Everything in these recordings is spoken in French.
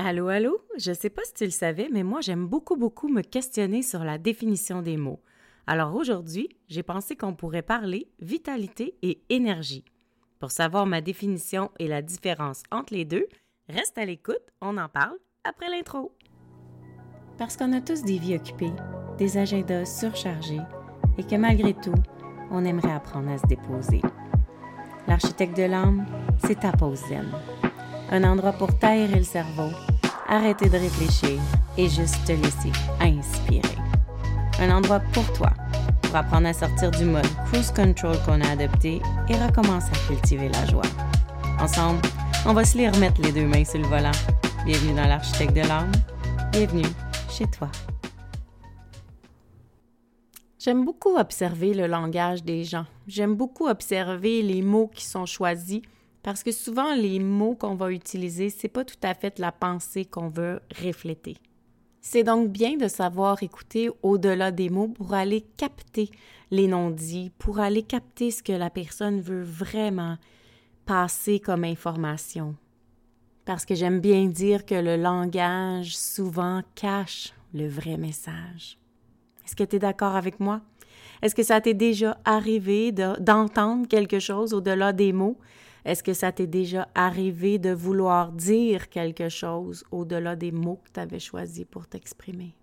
Allô, allô? Je sais pas si tu le savais, mais moi j'aime beaucoup, beaucoup me questionner sur la définition des mots. Alors aujourd'hui, j'ai pensé qu'on pourrait parler vitalité et énergie. Pour savoir ma définition et la différence entre les deux, reste à l'écoute, on en parle après l'intro. Parce qu'on a tous des vies occupées, des agendas surchargés et que malgré tout, on aimerait apprendre à se déposer. L'architecte de l'âme, c'est ta pause zen. Un endroit pour taire le cerveau, arrêter de réfléchir et juste te laisser inspirer. Un endroit pour toi, pour apprendre à sortir du mode cruise control qu'on a adopté et recommencer à cultiver la joie. Ensemble, on va se les remettre les deux mains sur le volant. Bienvenue dans l'architecte de l'âme. Bienvenue chez toi. J'aime beaucoup observer le langage des gens. J'aime beaucoup observer les mots qui sont choisis parce que souvent, les mots qu'on va utiliser, c'est pas tout à fait la pensée qu'on veut refléter. C'est donc bien de savoir écouter au-delà des mots pour aller capter les non-dits, pour aller capter ce que la personne veut vraiment passer comme information. Parce que j'aime bien dire que le langage souvent cache le vrai message. Est-ce que tu es d'accord avec moi? Est-ce que ça t'est déjà arrivé d'entendre quelque chose au-delà des mots? Est-ce que ça t'est déjà arrivé de vouloir dire quelque chose au-delà des mots que tu avais choisis pour t'exprimer?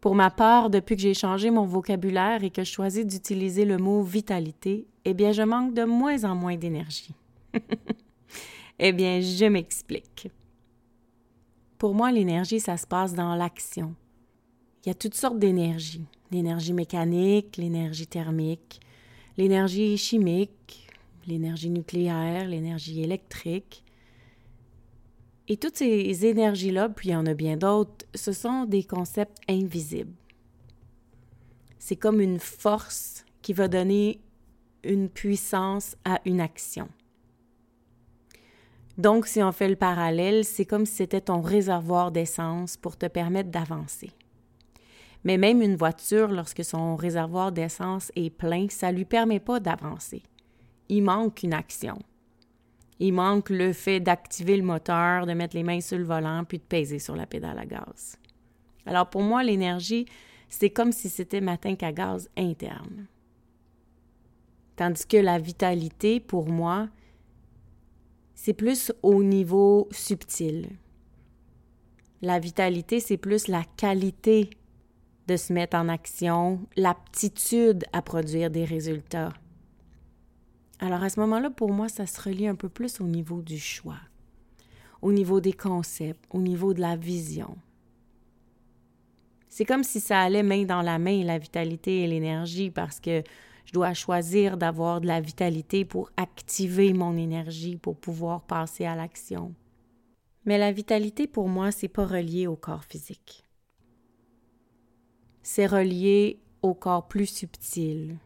Pour ma part, depuis que j'ai changé mon vocabulaire et que je choisis d'utiliser le mot vitalité, eh bien, je manque de moins en moins d'énergie. eh bien, je m'explique. Pour moi, l'énergie, ça se passe dans l'action. Il y a toutes sortes d'énergie. L'énergie mécanique, l'énergie thermique, l'énergie chimique, l'énergie nucléaire, l'énergie électrique. Et toutes ces énergies-là, puis il y en a bien d'autres, ce sont des concepts invisibles. C'est comme une force qui va donner une puissance à une action. Donc, si on fait le parallèle, c'est comme si c'était ton réservoir d'essence pour te permettre d'avancer. Mais même une voiture, lorsque son réservoir d'essence est plein, ça ne lui permet pas d'avancer il manque une action. Il manque le fait d'activer le moteur, de mettre les mains sur le volant, puis de peser sur la pédale à gaz. Alors pour moi, l'énergie, c'est comme si c'était ma tank à gaz interne. Tandis que la vitalité, pour moi, c'est plus au niveau subtil. La vitalité, c'est plus la qualité de se mettre en action, l'aptitude à produire des résultats. Alors à ce moment-là, pour moi, ça se relie un peu plus au niveau du choix, au niveau des concepts, au niveau de la vision. C'est comme si ça allait main dans la main, la vitalité et l'énergie, parce que je dois choisir d'avoir de la vitalité pour activer mon énergie, pour pouvoir passer à l'action. Mais la vitalité, pour moi, c'est pas relié au corps physique. C'est relié au corps plus subtil,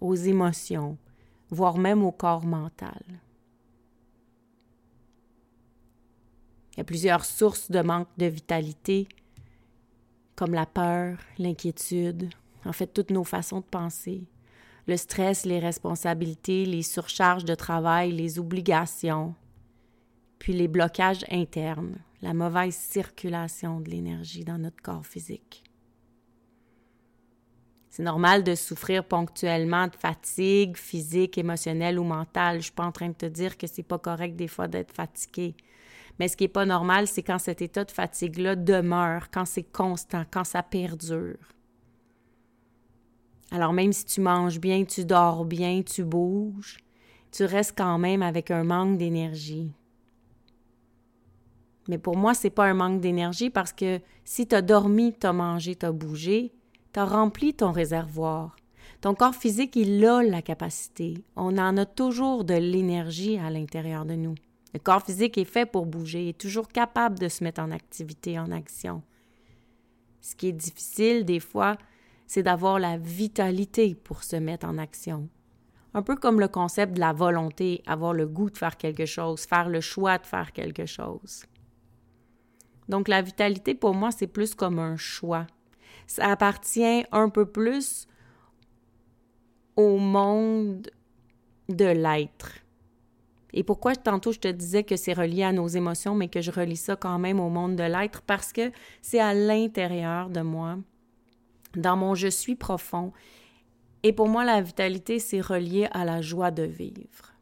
aux émotions, voire même au corps mental. Il y a plusieurs sources de manque de vitalité, comme la peur, l'inquiétude, en fait toutes nos façons de penser, le stress, les responsabilités, les surcharges de travail, les obligations, puis les blocages internes, la mauvaise circulation de l'énergie dans notre corps physique. C'est normal de souffrir ponctuellement de fatigue physique, émotionnelle ou mentale. Je suis pas en train de te dire que c'est pas correct des fois d'être fatigué. Mais ce qui est pas normal, c'est quand cet état de fatigue-là demeure, quand c'est constant, quand ça perdure. Alors même si tu manges bien, tu dors bien, tu bouges, tu restes quand même avec un manque d'énergie. Mais pour moi, c'est pas un manque d'énergie parce que si tu as dormi, tu as mangé, tu as bougé, tu as rempli ton réservoir. Ton corps physique, il a la capacité. On en a toujours de l'énergie à l'intérieur de nous. Le corps physique est fait pour bouger, est toujours capable de se mettre en activité, en action. Ce qui est difficile des fois, c'est d'avoir la vitalité pour se mettre en action. Un peu comme le concept de la volonté, avoir le goût de faire quelque chose, faire le choix de faire quelque chose. Donc la vitalité, pour moi, c'est plus comme un choix ça appartient un peu plus au monde de l'être. Et pourquoi tantôt je te disais que c'est relié à nos émotions, mais que je relie ça quand même au monde de l'être? Parce que c'est à l'intérieur de moi, dans mon je suis profond. Et pour moi, la vitalité, c'est relié à la joie de vivre.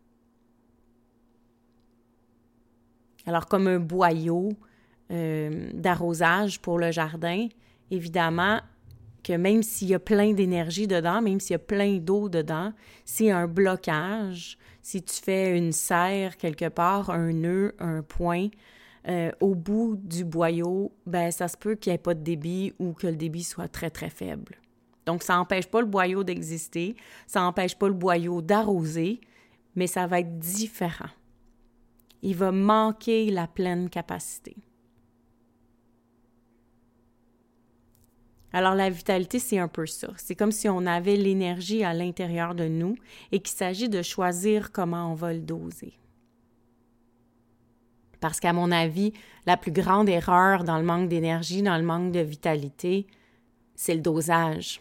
Alors, comme un boyau euh, d'arrosage pour le jardin, évidemment, que même s'il y a plein d'énergie dedans, même s'il y a plein d'eau dedans, s'il y a un blocage, si tu fais une serre quelque part, un nœud, un point, euh, au bout du boyau, ben ça se peut qu'il n'y ait pas de débit ou que le débit soit très très faible. Donc ça n'empêche pas le boyau d'exister, ça n'empêche pas le boyau d'arroser, mais ça va être différent. Il va manquer la pleine capacité. Alors la vitalité, c'est un peu ça. C'est comme si on avait l'énergie à l'intérieur de nous et qu'il s'agit de choisir comment on va le doser. Parce qu'à mon avis, la plus grande erreur dans le manque d'énergie, dans le manque de vitalité, c'est le dosage.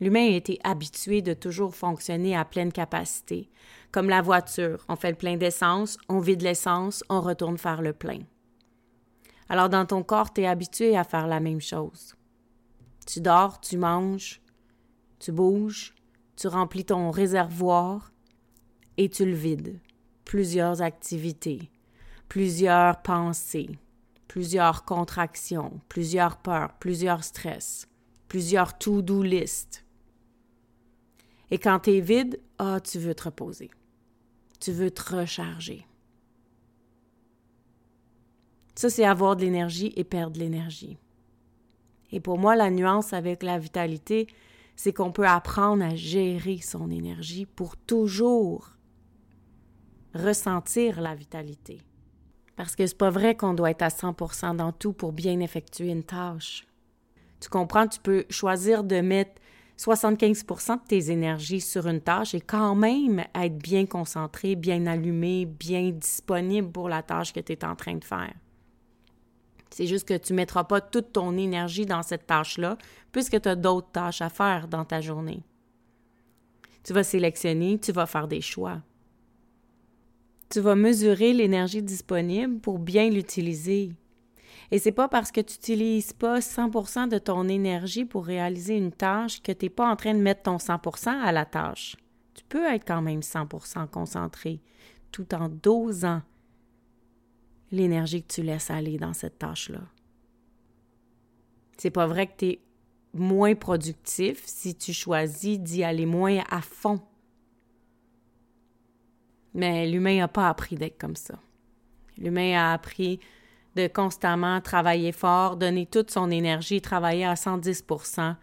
L'humain a été habitué de toujours fonctionner à pleine capacité. Comme la voiture, on fait le plein d'essence, on vide l'essence, on retourne faire le plein. Alors dans ton corps, tu es habitué à faire la même chose. Tu dors, tu manges, tu bouges, tu remplis ton réservoir et tu le vides. Plusieurs activités, plusieurs pensées, plusieurs contractions, plusieurs peurs, plusieurs stress, plusieurs to-do list. Et quand tu es vide, ah, tu veux te reposer. Tu veux te recharger. Ça, c'est avoir de l'énergie et perdre de l'énergie. Et pour moi, la nuance avec la vitalité, c'est qu'on peut apprendre à gérer son énergie pour toujours ressentir la vitalité. Parce que c'est pas vrai qu'on doit être à 100% dans tout pour bien effectuer une tâche. Tu comprends, tu peux choisir de mettre 75% de tes énergies sur une tâche et quand même être bien concentré, bien allumé, bien disponible pour la tâche que tu es en train de faire. C'est juste que tu ne mettras pas toute ton énergie dans cette tâche-là, puisque tu as d'autres tâches à faire dans ta journée. Tu vas sélectionner, tu vas faire des choix. Tu vas mesurer l'énergie disponible pour bien l'utiliser. Et c'est pas parce que tu n'utilises pas 100% de ton énergie pour réaliser une tâche que tu n'es pas en train de mettre ton 100% à la tâche. Tu peux être quand même 100% concentré tout en dosant l'énergie que tu laisses aller dans cette tâche-là. C'est pas vrai que tu es moins productif si tu choisis d'y aller moins à fond. Mais l'humain n'a pas appris d'être comme ça. L'humain a appris de constamment travailler fort, donner toute son énergie, travailler à 110%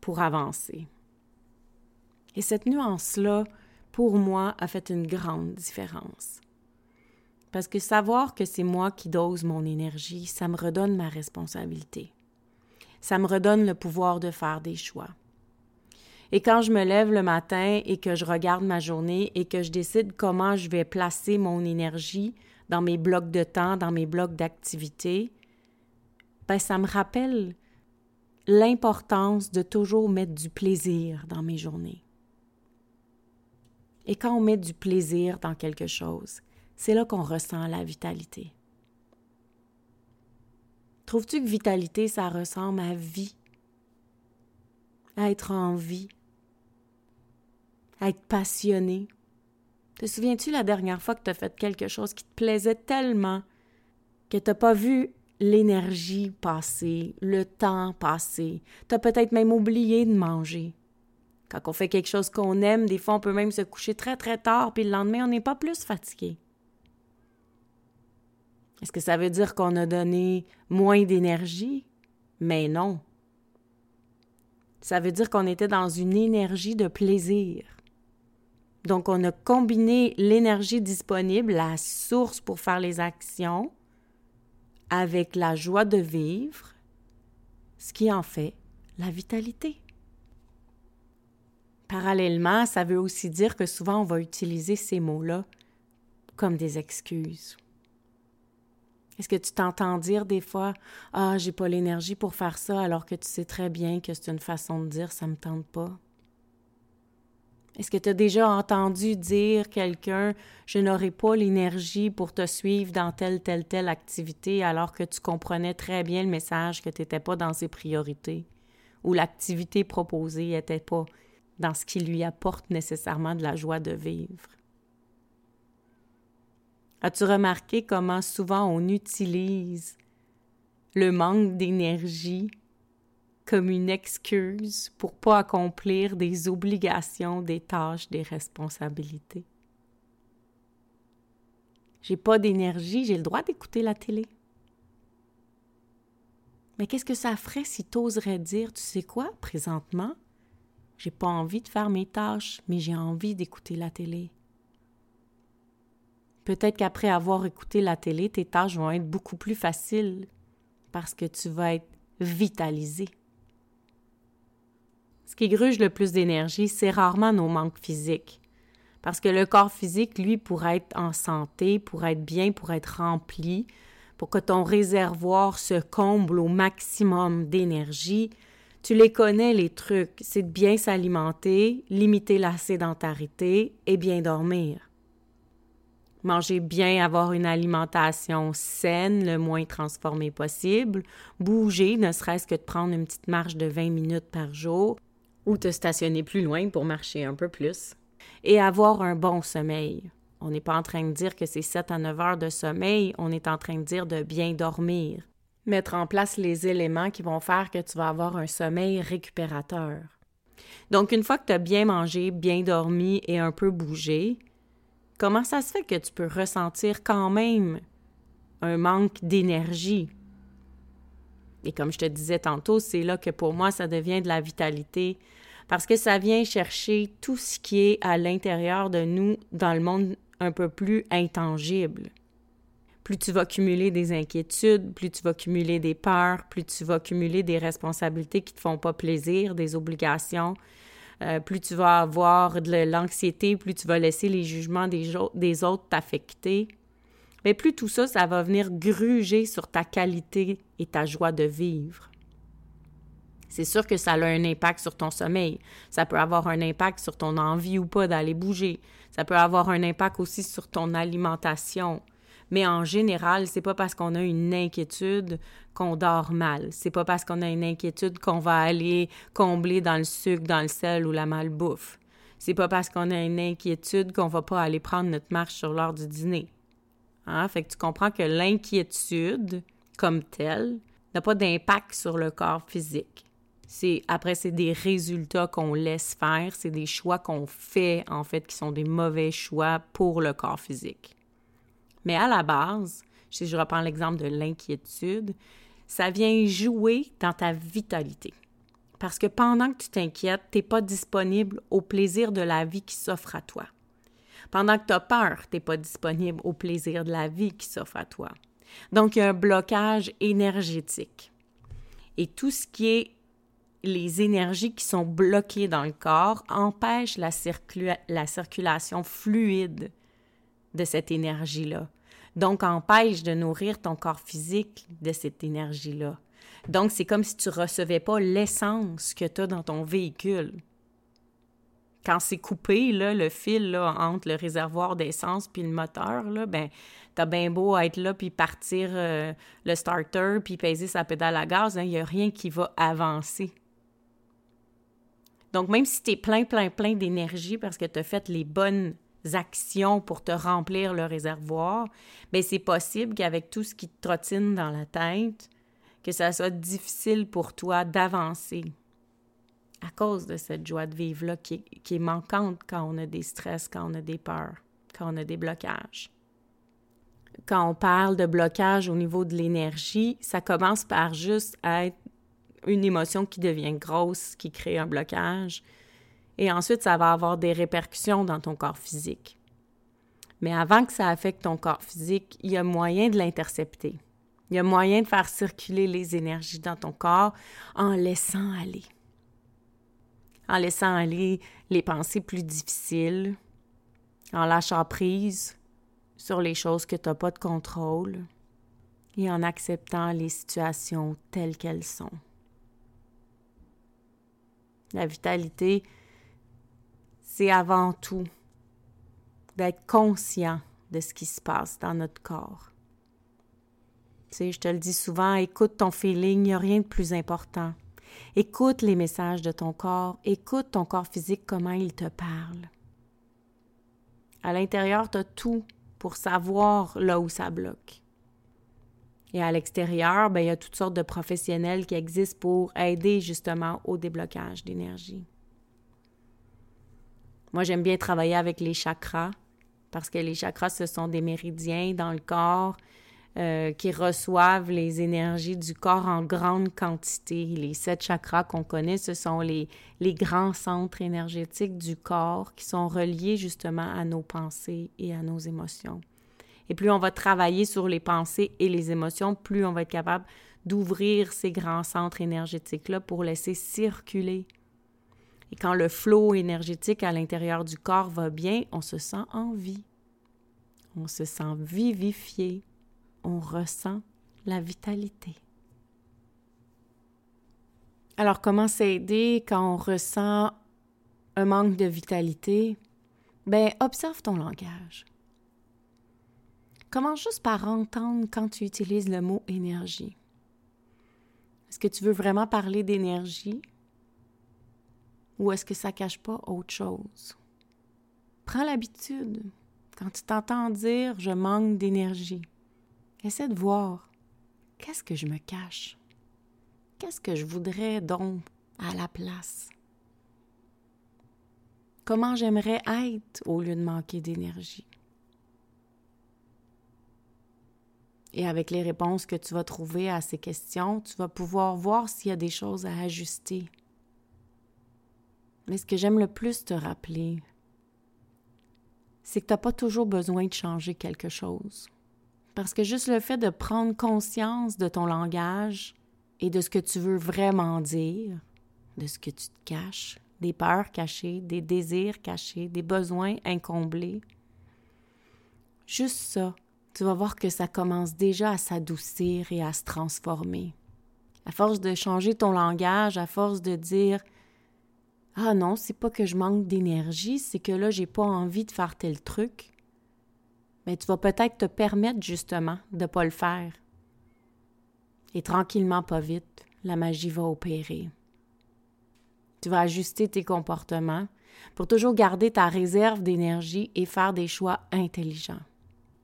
pour avancer. Et cette nuance-là, pour moi, a fait une grande différence. Parce que savoir que c'est moi qui dose mon énergie, ça me redonne ma responsabilité. Ça me redonne le pouvoir de faire des choix. Et quand je me lève le matin et que je regarde ma journée et que je décide comment je vais placer mon énergie dans mes blocs de temps, dans mes blocs d'activité, ben ça me rappelle l'importance de toujours mettre du plaisir dans mes journées. Et quand on met du plaisir dans quelque chose, c'est là qu'on ressent la vitalité. Trouves-tu que vitalité, ça ressemble à vie? À être en vie? À être passionné? Te souviens-tu la dernière fois que tu as fait quelque chose qui te plaisait tellement que tu n'as pas vu l'énergie passer, le temps passer? Tu as peut-être même oublié de manger. Quand on fait quelque chose qu'on aime, des fois on peut même se coucher très très tard, puis le lendemain on n'est pas plus fatigué. Est-ce que ça veut dire qu'on a donné moins d'énergie? Mais non. Ça veut dire qu'on était dans une énergie de plaisir. Donc, on a combiné l'énergie disponible, la source pour faire les actions, avec la joie de vivre, ce qui en fait la vitalité. Parallèlement, ça veut aussi dire que souvent on va utiliser ces mots-là comme des excuses. Est-ce que tu t'entends dire des fois Ah, j'ai pas l'énergie pour faire ça alors que tu sais très bien que c'est une façon de dire ça me tente pas? Est-ce que tu as déjà entendu dire quelqu'un je n'aurai pas l'énergie pour te suivre dans telle, telle, telle activité alors que tu comprenais très bien le message que tu n'étais pas dans ses priorités ou l'activité proposée n'était pas dans ce qui lui apporte nécessairement de la joie de vivre? As-tu remarqué comment souvent on utilise le manque d'énergie comme une excuse pour pas accomplir des obligations, des tâches, des responsabilités? J'ai pas d'énergie, j'ai le droit d'écouter la télé. Mais qu'est-ce que ça ferait si tu oserais dire, tu sais quoi, présentement, j'ai pas envie de faire mes tâches, mais j'ai envie d'écouter la télé? Peut-être qu'après avoir écouté la télé, tes tâches vont être beaucoup plus faciles parce que tu vas être vitalisé. Ce qui gruge le plus d'énergie, c'est rarement nos manques physiques. Parce que le corps physique, lui, pour être en santé, pour être bien, pour être rempli, pour que ton réservoir se comble au maximum d'énergie, tu les connais, les trucs. C'est de bien s'alimenter, limiter la sédentarité et bien dormir. Manger bien, avoir une alimentation saine, le moins transformée possible. Bouger, ne serait-ce que de prendre une petite marche de 20 minutes par jour ou te stationner plus loin pour marcher un peu plus, et avoir un bon sommeil. On n'est pas en train de dire que c'est 7 à 9 heures de sommeil, on est en train de dire de bien dormir. Mettre en place les éléments qui vont faire que tu vas avoir un sommeil récupérateur. Donc, une fois que tu as bien mangé, bien dormi et un peu bougé, comment ça se fait que tu peux ressentir quand même un manque d'énergie? Et comme je te disais tantôt, c'est là que pour moi, ça devient de la vitalité, parce que ça vient chercher tout ce qui est à l'intérieur de nous dans le monde un peu plus intangible. Plus tu vas cumuler des inquiétudes, plus tu vas cumuler des peurs, plus tu vas cumuler des responsabilités qui ne te font pas plaisir, des obligations, euh, plus tu vas avoir de l'anxiété, plus tu vas laisser les jugements des, des autres t'affecter, mais plus tout ça, ça va venir gruger sur ta qualité et ta joie de vivre. C'est sûr que ça a un impact sur ton sommeil. Ça peut avoir un impact sur ton envie ou pas d'aller bouger. Ça peut avoir un impact aussi sur ton alimentation. Mais en général, c'est pas parce qu'on a une inquiétude qu'on dort mal. C'est pas parce qu'on a une inquiétude qu'on va aller combler dans le sucre, dans le sel ou la malbouffe. C'est pas parce qu'on a une inquiétude qu'on va pas aller prendre notre marche sur l'heure du dîner. Hein? Fait tu comprends que l'inquiétude, comme telle, n'a pas d'impact sur le corps physique. C'est, après, c'est des résultats qu'on laisse faire, c'est des choix qu'on fait, en fait, qui sont des mauvais choix pour le corps physique. Mais à la base, si je reprends l'exemple de l'inquiétude, ça vient jouer dans ta vitalité. Parce que pendant que tu t'inquiètes, tu n'es pas disponible au plaisir de la vie qui s'offre à toi. Pendant que tu as peur, tu n'es pas disponible au plaisir de la vie qui s'offre à toi. Donc, il y a un blocage énergétique. Et tout ce qui est les énergies qui sont bloquées dans le corps empêchent la, la circulation fluide de cette énergie-là. Donc, empêche de nourrir ton corps physique de cette énergie-là. Donc, c'est comme si tu recevais pas l'essence que tu as dans ton véhicule quand c'est coupé, le fil entre le réservoir d'essence puis le moteur, là, ben, t'as bien beau être là puis partir euh, le starter puis peser sa pédale à gaz, il hein, n'y a rien qui va avancer. Donc, même si tu es plein, plein, plein d'énergie parce que tu as fait les bonnes actions pour te remplir le réservoir, bien, c'est possible qu'avec tout ce qui te trottine dans la tête, que ça soit difficile pour toi d'avancer à cause de cette joie de vivre-là qui, est manquante quand on a des stress, quand on a des peurs, quand on a des blocages. Quand on parle de blocage au niveau de l'énergie, ça commence par juste être une émotion qui devient grosse, qui crée un blocage. Et ensuite, ça va avoir des répercussions dans ton corps physique. Mais avant que ça affecte ton corps physique, il y a moyen de l'intercepter. Il y a moyen de faire circuler les énergies dans ton corps en laissant aller en laissant aller les pensées plus difficiles, en lâchant prise sur les choses que tu n'as pas de contrôle et en acceptant les situations telles qu'elles sont. La vitalité, c'est avant tout d'être conscient de ce qui se passe dans notre corps. Tu sais, je te le dis souvent, écoute ton feeling, il n'y a rien de plus important. Écoute les messages de ton corps, écoute ton corps physique, comment il te parle. À l'intérieur, tu as tout pour savoir là où ça bloque. Et à l'extérieur, ben, il y a toutes sortes de professionnels qui existent pour aider justement au déblocage d'énergie. Moi, j'aime bien travailler avec les chakras parce que les chakras, ce sont des méridiens dans le corps euh, qui reçoivent les énergies du corps en grande quantité. Les sept chakras qu'on connaît, ce sont les, les grands centres énergétiques du corps qui sont reliés justement à nos pensées et à nos émotions. Et plus on va travailler sur les pensées et les émotions, plus on va être capable d'ouvrir ces grands centres énergétiques-là pour laisser circuler. Et quand le flot énergétique à l'intérieur du corps va bien, on se sent en vie. On se sent vivifié on ressent la vitalité. Alors, comment s'aider quand on ressent un manque de vitalité? Ben, observe ton langage. Commence juste par entendre quand tu utilises le mot énergie? Est-ce que tu veux vraiment parler d'énergie? Ou est-ce que ça cache pas autre chose? Prends l'habitude. Quand tu t'entends dire je manque d'énergie, Essaie de voir qu'est-ce que je me cache? Qu'est-ce que je voudrais donc à la place? Comment j'aimerais être au lieu de manquer d'énergie? Et avec les réponses que tu vas trouver à ces questions, tu vas pouvoir voir s'il y a des choses à ajuster. Mais ce que j'aime le plus te rappeler, c'est que tu n'as pas toujours besoin de changer quelque chose. Parce que juste le fait de prendre conscience de ton langage et de ce que tu veux vraiment dire, de ce que tu te caches, des peurs cachées, des désirs cachés, des besoins incomblés, juste ça, tu vas voir que ça commence déjà à s'adoucir et à se transformer. À force de changer ton langage, à force de dire Ah non, c'est pas que je manque d'énergie, c'est que là, j'ai pas envie de faire tel truc mais tu vas peut-être te permettre justement de pas le faire. Et tranquillement, pas vite, la magie va opérer. Tu vas ajuster tes comportements pour toujours garder ta réserve d'énergie et faire des choix intelligents.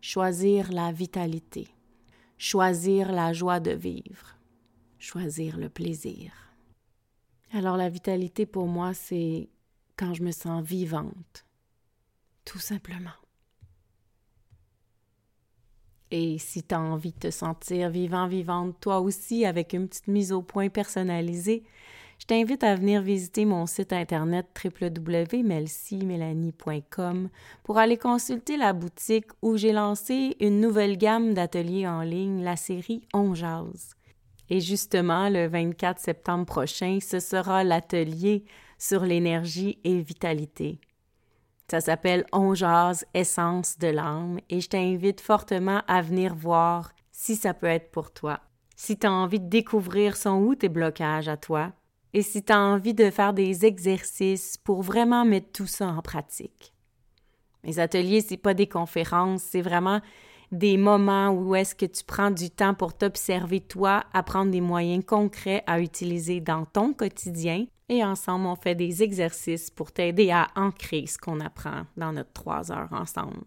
Choisir la vitalité, choisir la joie de vivre, choisir le plaisir. Alors la vitalité pour moi, c'est quand je me sens vivante, tout simplement. Et si tu as envie de te sentir vivant, vivante toi aussi avec une petite mise au point personnalisée, je t'invite à venir visiter mon site internet www.melcymélanie.com pour aller consulter la boutique où j'ai lancé une nouvelle gamme d'ateliers en ligne, la série On Jazz. Et justement, le 24 septembre prochain, ce sera l'atelier sur l'énergie et vitalité. Ça s'appelle On essence de l'âme et je t'invite fortement à venir voir si ça peut être pour toi. Si tu as envie de découvrir son où tes blocages à toi et si tu as envie de faire des exercices pour vraiment mettre tout ça en pratique. Mes ateliers, c'est pas des conférences, c'est vraiment des moments où est-ce que tu prends du temps pour t'observer toi, apprendre des moyens concrets à utiliser dans ton quotidien et ensemble, on fait des exercices pour t'aider à ancrer ce qu'on apprend dans notre trois heures ensemble.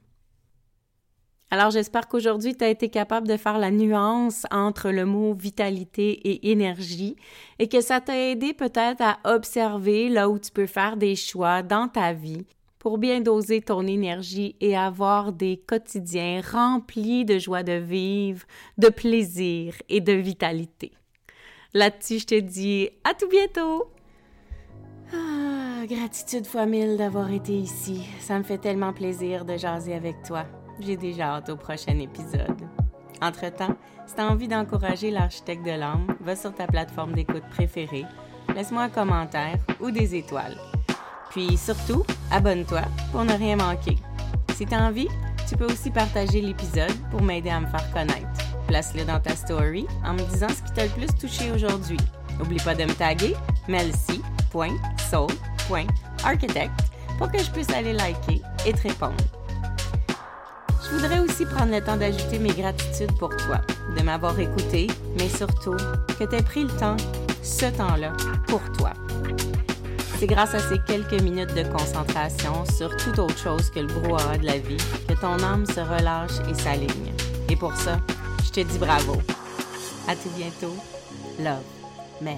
Alors j'espère qu'aujourd'hui, tu as été capable de faire la nuance entre le mot vitalité et énergie et que ça t'a aidé peut-être à observer là où tu peux faire des choix dans ta vie pour bien doser ton énergie et avoir des quotidiens remplis de joie de vivre, de plaisir et de vitalité. Là-dessus, je te dis à tout bientôt! Ah, gratitude fois mille d'avoir été ici. Ça me fait tellement plaisir de jaser avec toi. J'ai déjà hâte au prochain épisode. Entre-temps, si tu as envie d'encourager l'architecte de l'âme, va sur ta plateforme d'écoute préférée, laisse-moi un commentaire ou des étoiles. Puis surtout, abonne-toi pour ne rien manquer. Si tu as envie, tu peux aussi partager l'épisode pour m'aider à me faire connaître. Place-le dans ta story en me disant ce qui t'a le plus touché aujourd'hui. N'oublie pas de me taguer, merci soul.architect pour que je puisse aller liker et te répondre. Je voudrais aussi prendre le temps d'ajouter mes gratitudes pour toi, de m'avoir écouté, mais surtout que tu aies pris le temps, ce temps-là, pour toi. C'est grâce à ces quelques minutes de concentration sur toute autre chose que le brouhaha de la vie que ton âme se relâche et s'aligne. Et pour ça, je te dis bravo. À tout bientôt. Love, Mel.